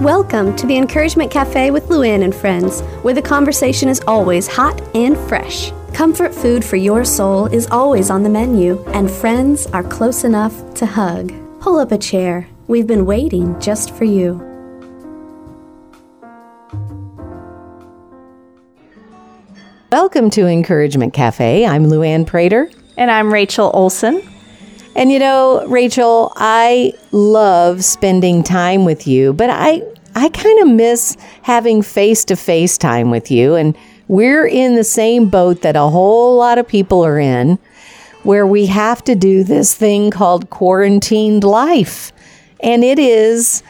Welcome to the Encouragement Cafe with Luann and friends, where the conversation is always hot and fresh. Comfort food for your soul is always on the menu, and friends are close enough to hug. Pull up a chair. We've been waiting just for you. Welcome to Encouragement Cafe. I'm Luann Prater. And I'm Rachel Olson. And you know, Rachel, I love spending time with you, but I I kind of miss having face-to-face time with you and we're in the same boat that a whole lot of people are in where we have to do this thing called quarantined life. And it is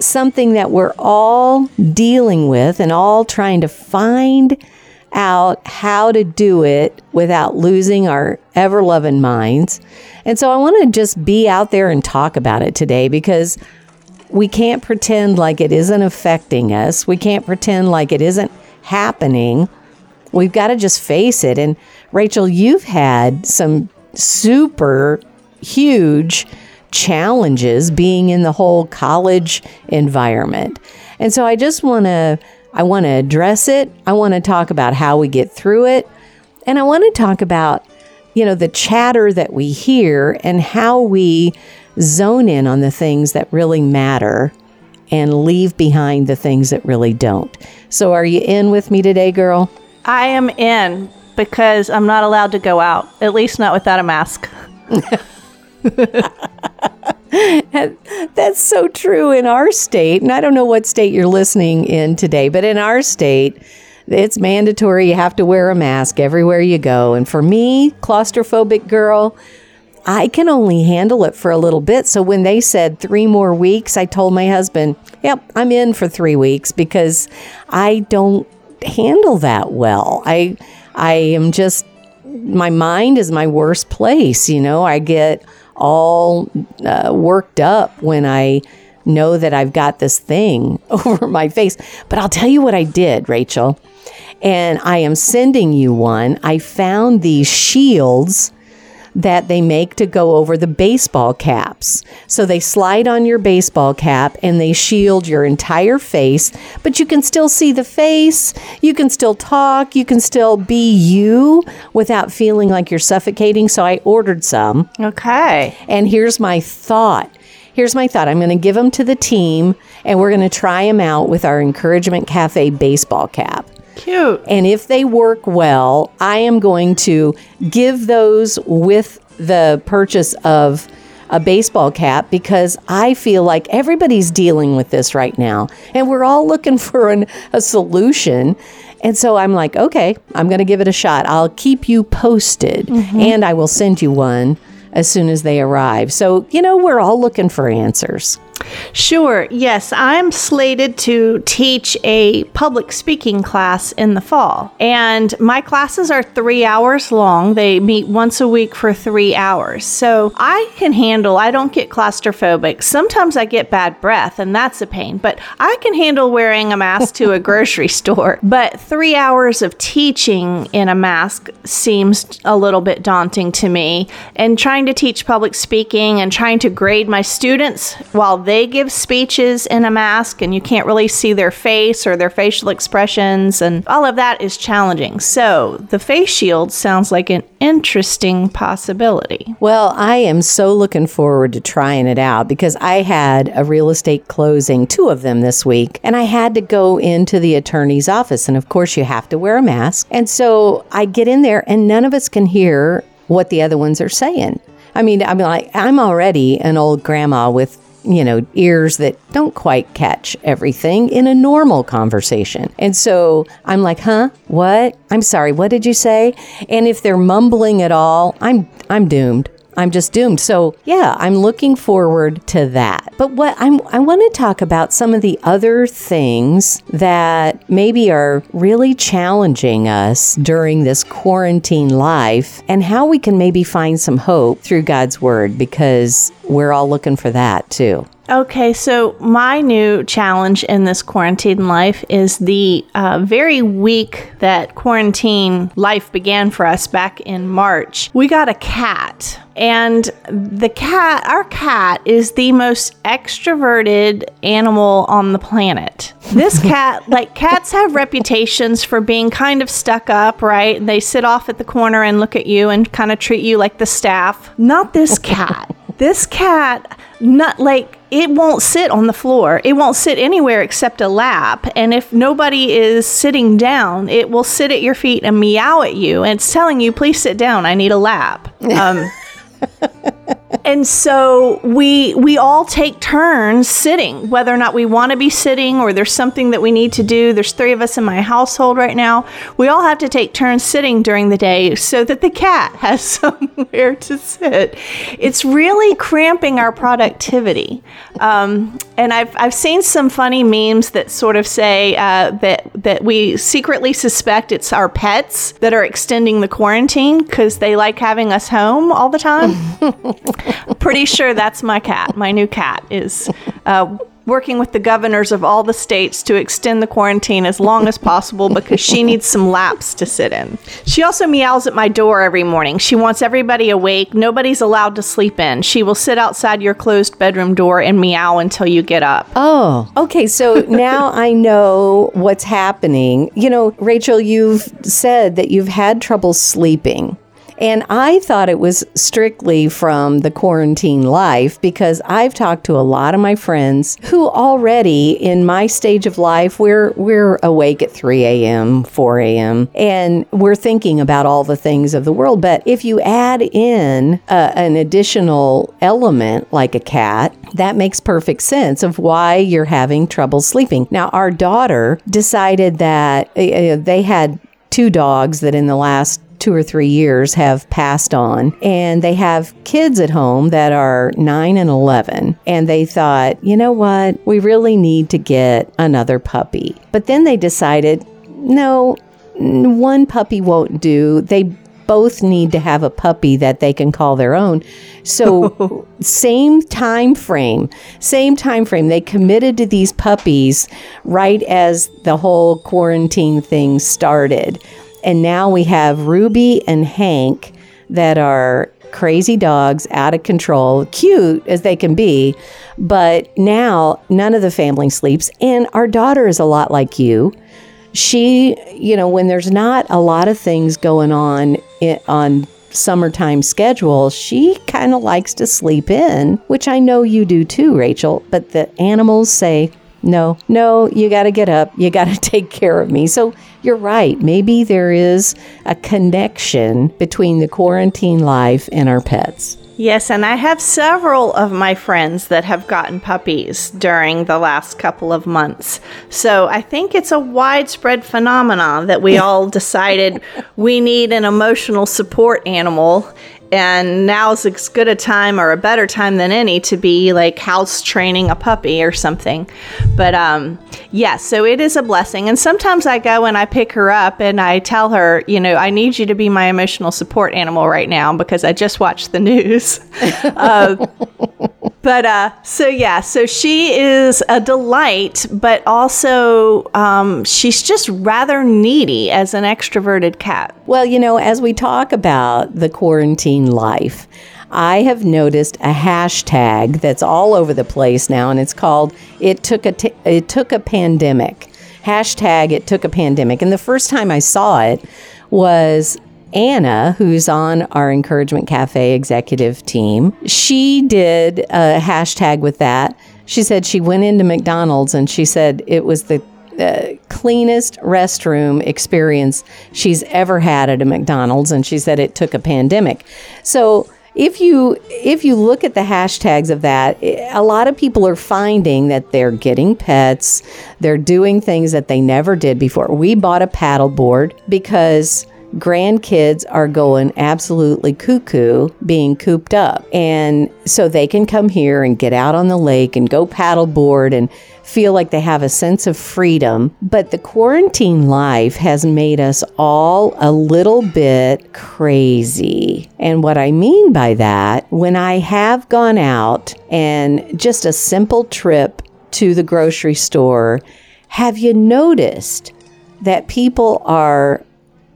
something that we're all dealing with and all trying to find out how to do it without losing our ever loving minds. And so I want to just be out there and talk about it today because we can't pretend like it isn't affecting us. We can't pretend like it isn't happening. We've got to just face it. And Rachel, you've had some super huge challenges being in the whole college environment. And so I just want to I want to address it. I want to talk about how we get through it. And I want to talk about, you know, the chatter that we hear and how we zone in on the things that really matter and leave behind the things that really don't. So, are you in with me today, girl? I am in because I'm not allowed to go out, at least not without a mask. That's so true in our state. And I don't know what state you're listening in today, but in our state, it's mandatory. You have to wear a mask everywhere you go. And for me, claustrophobic girl, I can only handle it for a little bit. So when they said three more weeks, I told my husband, yep, I'm in for three weeks because I don't handle that well. I, I am just, my mind is my worst place. You know, I get all uh, worked up when I know that I've got this thing over my face. But I'll tell you what I did, Rachel. And I am sending you one. I found these shields that they make to go over the baseball caps. So they slide on your baseball cap and they shield your entire face, but you can still see the face, you can still talk, you can still be you without feeling like you're suffocating. So I ordered some. Okay. And here's my thought. Here's my thought. I'm going to give them to the team and we're going to try them out with our Encouragement Cafe baseball cap. Cute. And if they work well, I am going to give those with the purchase of a baseball cap because I feel like everybody's dealing with this right now and we're all looking for an, a solution. And so I'm like, okay, I'm going to give it a shot. I'll keep you posted mm-hmm. and I will send you one as soon as they arrive. So, you know, we're all looking for answers. Sure. Yes, I'm slated to teach a public speaking class in the fall. And my classes are three hours long. They meet once a week for three hours. So I can handle, I don't get claustrophobic. Sometimes I get bad breath, and that's a pain, but I can handle wearing a mask to a grocery store. But three hours of teaching in a mask seems a little bit daunting to me. And trying to teach public speaking and trying to grade my students while they they give speeches in a mask and you can't really see their face or their facial expressions, and all of that is challenging. So, the face shield sounds like an interesting possibility. Well, I am so looking forward to trying it out because I had a real estate closing, two of them this week, and I had to go into the attorney's office. And of course, you have to wear a mask. And so I get in there, and none of us can hear what the other ones are saying. I mean, I'm like, I'm already an old grandma with you know, ears that don't quite catch everything in a normal conversation. And so I'm like, "Huh? What? I'm sorry. What did you say?" And if they're mumbling at all, I'm I'm doomed. I'm just doomed. So, yeah, I'm looking forward to that. But what I'm I want to talk about some of the other things that maybe are really challenging us during this quarantine life and how we can maybe find some hope through God's word because we're all looking for that too. Okay, so my new challenge in this quarantine life is the uh, very week that quarantine life began for us back in March. We got a cat. And the cat, our cat, is the most extroverted animal on the planet. This cat, like cats have reputations for being kind of stuck up, right? They sit off at the corner and look at you and kind of treat you like the staff. Not this cat. this cat, not like it won't sit on the floor. It won't sit anywhere except a lap. And if nobody is sitting down, it will sit at your feet and meow at you. And it's telling you, please sit down. I need a lap. Um, and so we we all take turns sitting whether or not we want to be sitting or there's something that we need to do. There's three of us in my household right now. We all have to take turns sitting during the day so that the cat has somewhere to sit. It's really cramping our productivity. Um, and I've, I've seen some funny memes that sort of say uh, that that we secretly suspect it's our pets that are extending the quarantine because they like having us home all the time Pretty sure that's my cat. My new cat is uh, working with the governors of all the states to extend the quarantine as long as possible because she needs some laps to sit in. She also meows at my door every morning. She wants everybody awake. Nobody's allowed to sleep in. She will sit outside your closed bedroom door and meow until you get up. Oh, okay. So now I know what's happening. You know, Rachel, you've said that you've had trouble sleeping. And I thought it was strictly from the quarantine life because I've talked to a lot of my friends who already in my stage of life, we're, we're awake at 3 a.m., 4 a.m., and we're thinking about all the things of the world. But if you add in uh, an additional element like a cat, that makes perfect sense of why you're having trouble sleeping. Now, our daughter decided that uh, they had two dogs that in the last two or three years have passed on and they have kids at home that are nine and 11. And they thought, you know what? We really need to get another puppy. But then they decided, no, one puppy won't do. They both need to have a puppy that they can call their own. So same time frame, same time frame. They committed to these puppies right as the whole quarantine thing started. And now we have Ruby and Hank that are crazy dogs, out of control, cute as they can be. But now none of the family sleeps. And our daughter is a lot like you. She, you know, when there's not a lot of things going on on summertime schedule, she kind of likes to sleep in, which I know you do too, Rachel. But the animals say, no, no, you got to get up. You got to take care of me. So you're right. Maybe there is a connection between the quarantine life and our pets. Yes, and I have several of my friends that have gotten puppies during the last couple of months. So I think it's a widespread phenomenon that we all decided we need an emotional support animal and now's as good a time or a better time than any to be like house training a puppy or something. But um, yeah, so it is a blessing. And sometimes I go and I pick her up and I tell her, you know, I need you to be my emotional support animal right now because I just watched the news. uh, but uh, so yeah, so she is a delight, but also um, she's just rather needy as an extroverted cat. Well, you know, as we talk about the quarantine life, I have noticed a hashtag that's all over the place now, and it's called "It took a t- it took a pandemic." Hashtag It took a pandemic, and the first time I saw it was Anna, who's on our Encouragement Cafe executive team, she did a hashtag with that. She said she went into McDonald's and she said it was the uh, cleanest restroom experience she's ever had at a McDonald's, and she said it took a pandemic. So if you if you look at the hashtags of that, a lot of people are finding that they're getting pets, they're doing things that they never did before. We bought a paddle board because grandkids are going absolutely cuckoo being cooped up. And so they can come here and get out on the lake and go paddleboard and feel like they have a sense of freedom. But the quarantine life has made us all a little bit crazy. And what I mean by that, when I have gone out and just a simple trip to the grocery store, have you noticed that people are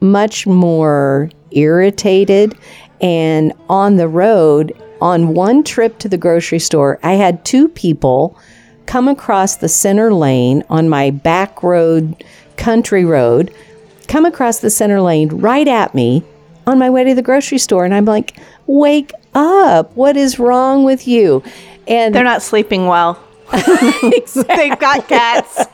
much more irritated and on the road? On one trip to the grocery store, I had two people come across the center lane on my back road, country road, come across the center lane right at me on my way to the grocery store. And I'm like, wake up. What is wrong with you? And they're not sleeping well. They've got cats.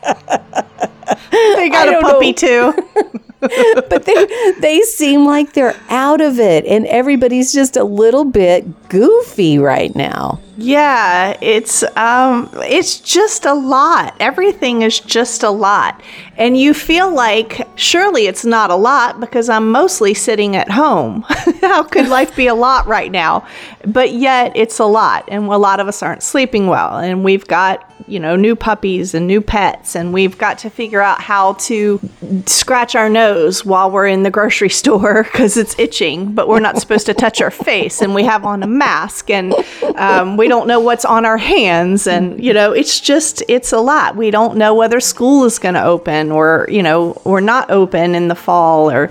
they got a puppy know. too. but they they seem like they're out of it and everybody's just a little bit goofy right now. Yeah, it's um it's just a lot. Everything is just a lot. And you feel like surely it's not a lot because I'm mostly sitting at home. How could life be a lot right now? But yet it's a lot and a lot of us aren't sleeping well and we've got you know, new puppies and new pets, and we've got to figure out how to scratch our nose while we're in the grocery store because it's itching, but we're not supposed to touch our face, and we have on a mask, and um, we don't know what's on our hands, and mm-hmm. you know, it's just it's a lot. We don't know whether school is going to open or you know, or not open in the fall, or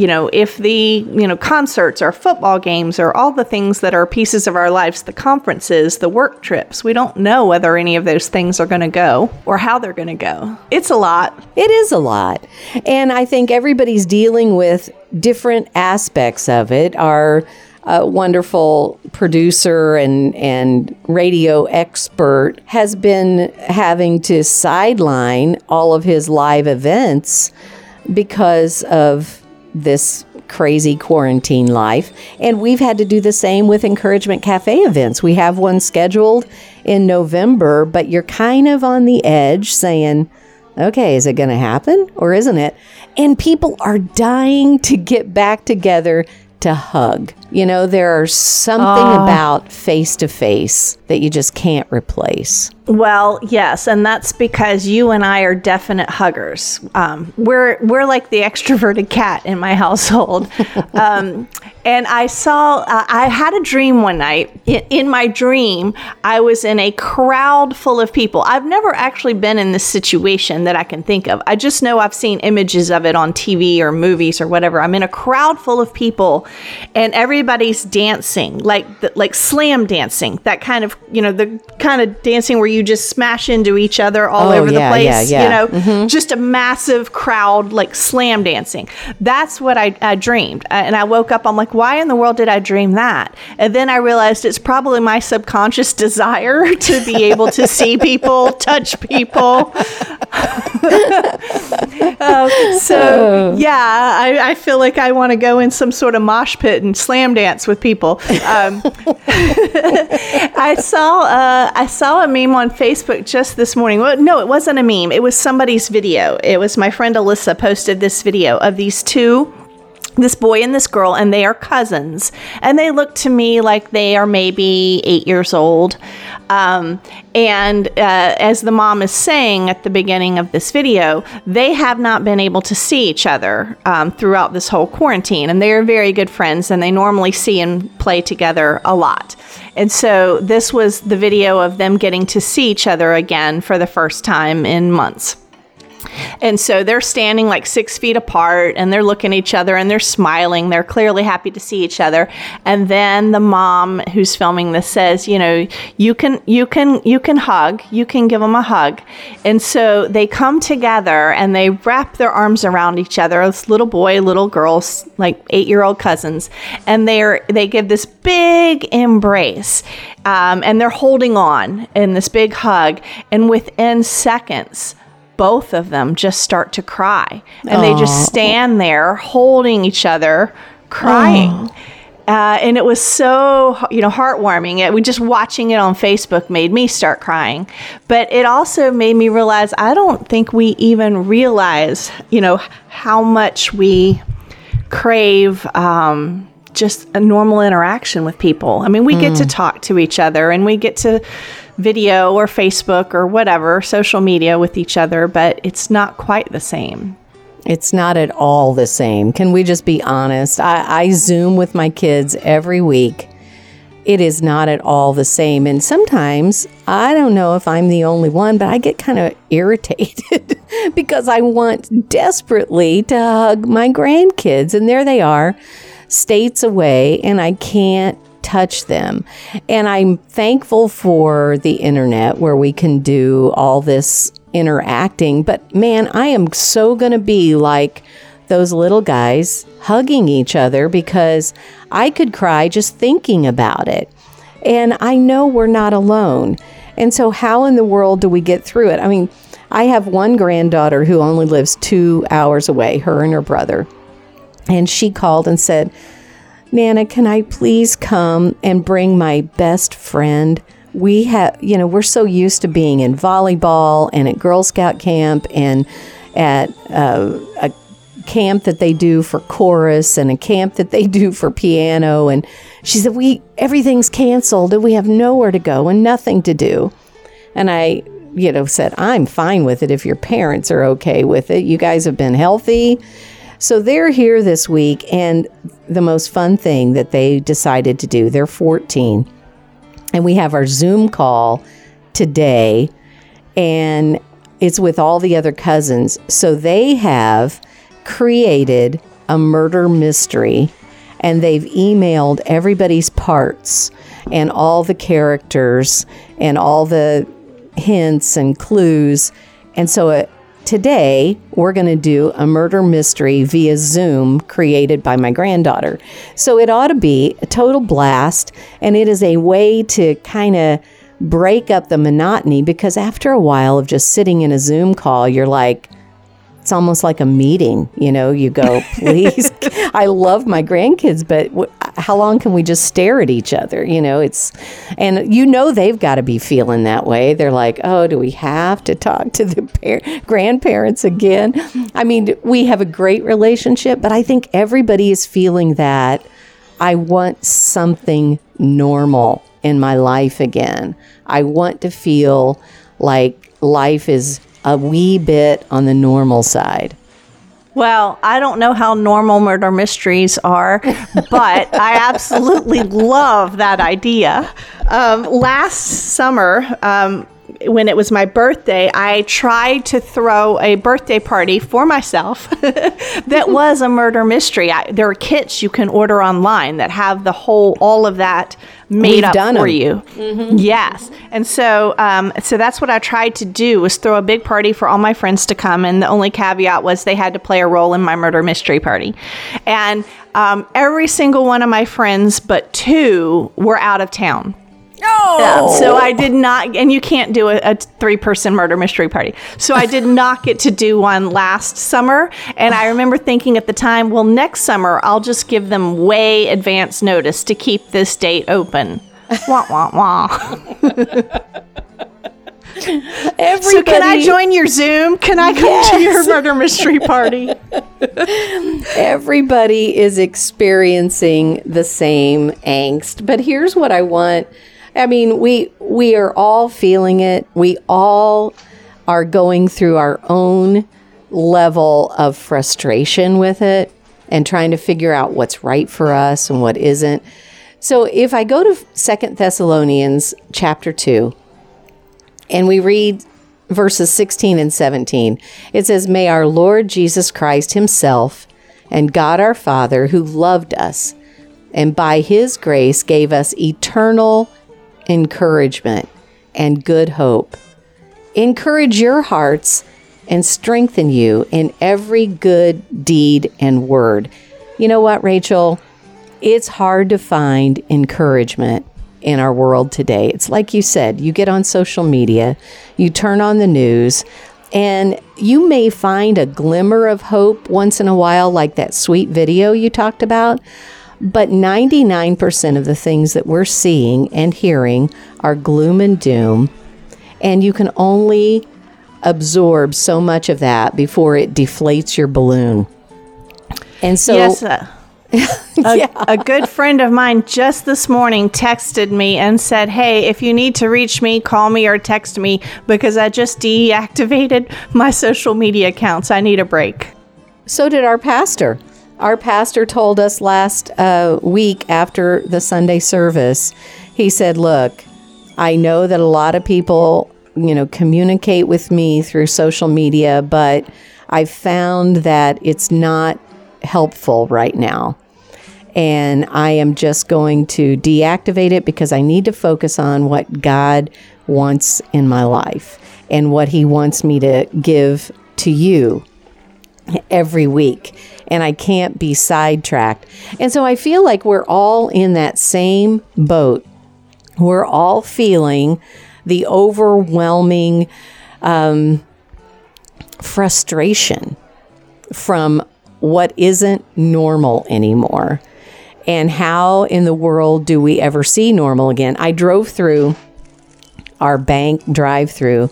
you know, if the, you know, concerts or football games or all the things that are pieces of our lives, the conferences, the work trips, we don't know whether any of those things are going to go or how they're going to go. It's a lot. It is a lot. And I think everybody's dealing with different aspects of it. Our uh, wonderful producer and, and radio expert has been having to sideline all of his live events because of this crazy quarantine life. And we've had to do the same with Encouragement Cafe events. We have one scheduled in November, but you're kind of on the edge saying, okay, is it going to happen or isn't it? And people are dying to get back together to hug. You know, there's something uh, about face to face that you just can't replace. Well, yes, and that's because you and I are definite huggers. Um, we're we're like the extroverted cat in my household. Um, and I saw, uh, I had a dream one night. In, in, my dream, I was in a crowd full of people. I've never actually been in this situation that I can think of. I just know I've seen images of it on TV or movies or whatever. I'm in a crowd full of people, and everybody's dancing, like the, like slam dancing, that kind of you know the kind of dancing where you just smash into each other all oh, over yeah, the place. Yeah, yeah. You know, mm-hmm. just a massive crowd like slam dancing. That's what I, I dreamed, and I woke up. I'm like like, why in the world did I dream that? And then I realized it's probably my subconscious desire to be able to see people, touch people. um, so, yeah, I, I, feel like I want to go in some sort of mosh pit and slam dance with people. Um, I saw uh, I saw a meme on Facebook just this morning. Well, no, it wasn't a meme. It was somebody's video. It was my friend Alyssa posted this video of these two this boy and this girl, and they are cousins. And they look to me like they are maybe eight years old. Um, and uh, as the mom is saying at the beginning of this video, they have not been able to see each other um, throughout this whole quarantine. And they are very good friends, and they normally see and play together a lot. And so this was the video of them getting to see each other again for the first time in months. And so they're standing like six feet apart and they're looking at each other and they're smiling. They're clearly happy to see each other. And then the mom who's filming this says, you know, you can, you can, you can hug, you can give them a hug. And so they come together and they wrap their arms around each other. This little boy, little girls, like eight year old cousins. And they're, they give this big embrace. Um, and they're holding on in this big hug. And within seconds, both of them just start to cry. And Aww. they just stand there holding each other crying. Uh, and it was so you know heartwarming. It we just watching it on facebook made me start crying. But it also made me realize i don't think we even realize you know how much we crave um, just a normal interaction with people. I mean, we get to talk to each other and we get to video or Facebook or whatever, social media with each other, but it's not quite the same. It's not at all the same. Can we just be honest? I, I Zoom with my kids every week. It is not at all the same. And sometimes, I don't know if I'm the only one, but I get kind of irritated because I want desperately to hug my grandkids. And there they are, states away, and I can't touch them. And I'm thankful for the internet where we can do all this interacting. But man, I am so going to be like those little guys hugging each other because I could cry just thinking about it. And I know we're not alone. And so, how in the world do we get through it? I mean, I have one granddaughter who only lives two hours away, her and her brother. And she called and said, Nana, can I please come and bring my best friend? We have, you know, we're so used to being in volleyball and at Girl Scout camp and at uh, a camp that they do for chorus and a camp that they do for piano. And she said, We, everything's canceled and we have nowhere to go and nothing to do. And I, you know, said, I'm fine with it if your parents are okay with it. You guys have been healthy. So they're here this week, and the most fun thing that they decided to do, they're 14, and we have our Zoom call today, and it's with all the other cousins. So they have created a murder mystery, and they've emailed everybody's parts and all the characters and all the hints and clues. And so it, today we're going to do a murder mystery via Zoom created by my granddaughter. So it ought to be a total blast. And it is a way to kind of break up the monotony because after a while of just sitting in a Zoom call, you're like, it's almost like a meeting. You know, you go, please. I love my grandkids, but w- how long can we just stare at each other? You know, it's, and you know, they've got to be feeling that way. They're like, oh, do we have to talk to the par- grandparents again? I mean, we have a great relationship, but I think everybody is feeling that. I want something normal in my life again. I want to feel like life is a wee bit on the normal side. Well, I don't know how normal murder mysteries are, but I absolutely love that idea. Um, last summer, um, when it was my birthday, I tried to throw a birthday party for myself that was a murder mystery. I, there are kits you can order online that have the whole, all of that made We've up done for 'em. you. Yes, and so um, so that's what I tried to do was throw a big party for all my friends to come, and the only caveat was they had to play a role in my murder mystery party, and um, every single one of my friends but two were out of town. Oh. So I did not, and you can't do a, a three person murder mystery party. So I did not get to do one last summer. And I remember thinking at the time, well, next summer I'll just give them way advance notice to keep this date open. wah, wah, wah. Everybody, So can I join your Zoom? Can I come to your murder mystery party? Everybody is experiencing the same angst. But here's what I want. I mean, we we are all feeling it. We all are going through our own level of frustration with it and trying to figure out what's right for us and what isn't. So if I go to Second Thessalonians chapter 2 and we read verses 16 and 17. It says, May our Lord Jesus Christ Himself and God our Father, who loved us and by His grace gave us eternal encouragement and good hope, encourage your hearts and strengthen you in every good deed and word. You know what, Rachel? It's hard to find encouragement in our world today. It's like you said, you get on social media, you turn on the news, and you may find a glimmer of hope once in a while, like that sweet video you talked about. But 99% of the things that we're seeing and hearing are gloom and doom. And you can only absorb so much of that before it deflates your balloon. And so, yes, uh, a, a good friend of mine just this morning texted me and said, Hey, if you need to reach me, call me or text me because I just deactivated my social media accounts. I need a break. so did our pastor. Our pastor told us last uh, week after the Sunday service, he said, Look, I know that a lot of people, you know, communicate with me through social media, but I've found that it's not helpful right now. And I am just going to deactivate it because I need to focus on what God wants in my life and what He wants me to give to you every week. And I can't be sidetracked. And so I feel like we're all in that same boat. We're all feeling the overwhelming um, frustration from what isn't normal anymore. And how in the world do we ever see normal again? I drove through our bank drive through,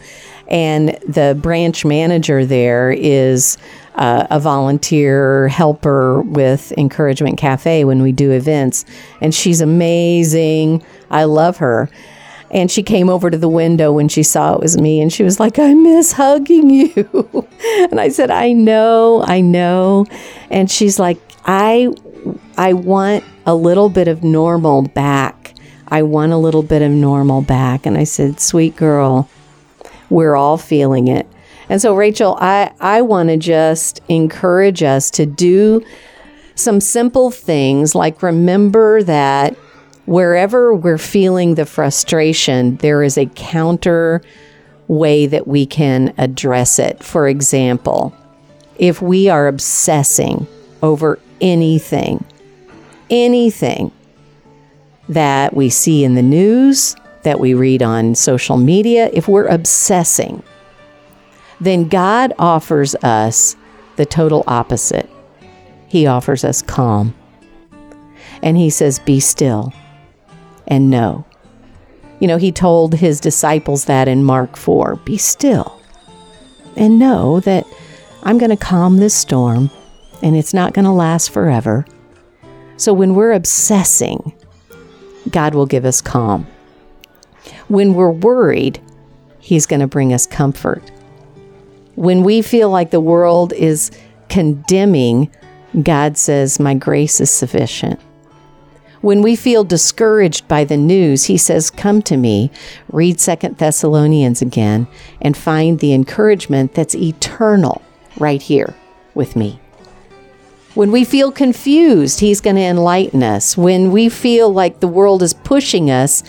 and the branch manager there is uh, a volunteer helper with Encouragement Cafe when we do events. And she's amazing. I love her. And she came over to the window when she saw it was me and she was like, I miss hugging you. and I said, I know, I know. And she's like, I I want a little bit of normal back. I want a little bit of normal back. And I said, Sweet girl, we're all feeling it. And so, Rachel, I, I want to just encourage us to do some simple things like remember that wherever we're feeling the frustration, there is a counter way that we can address it. For example, if we are obsessing over anything, anything that we see in the news, that we read on social media, if we're obsessing, then God offers us the total opposite. He offers us calm. And He says, Be still and know. You know, He told His disciples that in Mark 4 Be still and know that I'm going to calm this storm and it's not going to last forever. So when we're obsessing, God will give us calm. When we're worried, He's going to bring us comfort. When we feel like the world is condemning, God says, My grace is sufficient. When we feel discouraged by the news, he says, Come to me, read Second Thessalonians again, and find the encouragement that's eternal right here with me. When we feel confused, He's going to enlighten us. When we feel like the world is pushing us,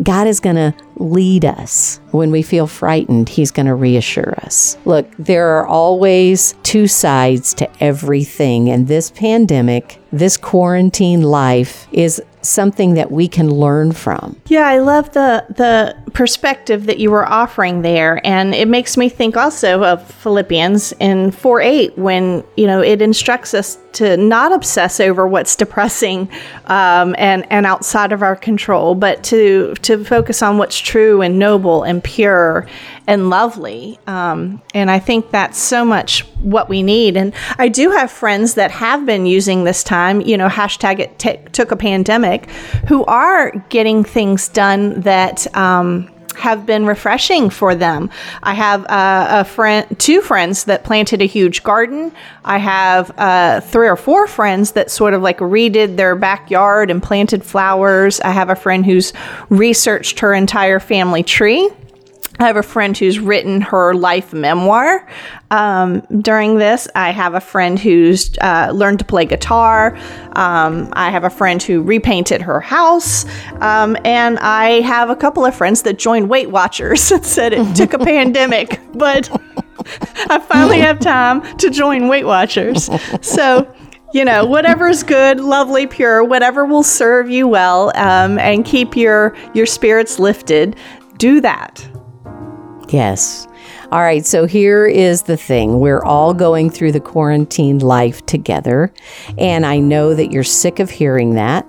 God is going to lead us. When we feel frightened, He's going to reassure us. Look, there are always two sides to everything, and this pandemic, this quarantine life is something that we can learn from. Yeah, I love the the perspective that you were offering there, and it makes me think also of Philippians in four eight when you know it instructs us to not obsess over what's depressing um, and and outside of our control, but to to focus on what's true and noble and pure and lovely. Um, and I think that's so much what we need. And I do have friends that have been using this time, you know, hashtag it t- took a pandemic, who are getting things done that. Um, have been refreshing for them. I have uh, a friend, two friends that planted a huge garden. I have uh, three or four friends that sort of like redid their backyard and planted flowers. I have a friend who's researched her entire family tree. I have a friend who's written her life memoir um, during this. I have a friend who's uh, learned to play guitar. Um, I have a friend who repainted her house. Um, and I have a couple of friends that joined Weight Watchers and said it took a pandemic, but I finally have time to join Weight Watchers. So, you know, whatever's good, lovely, pure, whatever will serve you well um, and keep your your spirits lifted, do that. Yes. All right, so here is the thing. We're all going through the quarantine life together. And I know that you're sick of hearing that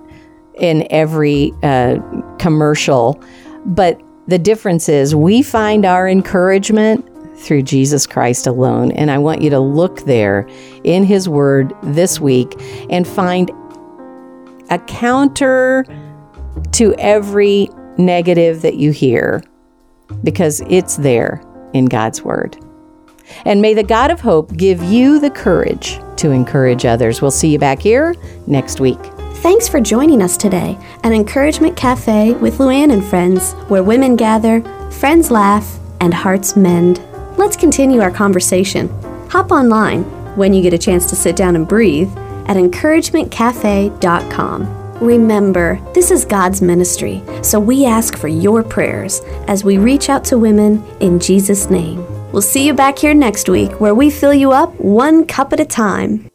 in every uh, commercial. But the difference is we find our encouragement through Jesus Christ alone. And I want you to look there in His Word this week and find a counter to every negative that you hear because it's there in God's Word. And may the God of hope give you the courage to encourage others. We'll see you back here next week. Thanks for joining us today at Encouragement Cafe with Luann and friends, where women gather, friends laugh, and hearts mend. Let's continue our conversation. Hop online when you get a chance to sit down and breathe at encouragementcafe.com. Remember, this is God's ministry, so we ask for your prayers as we reach out to women in Jesus' name. We'll see you back here next week where we fill you up one cup at a time.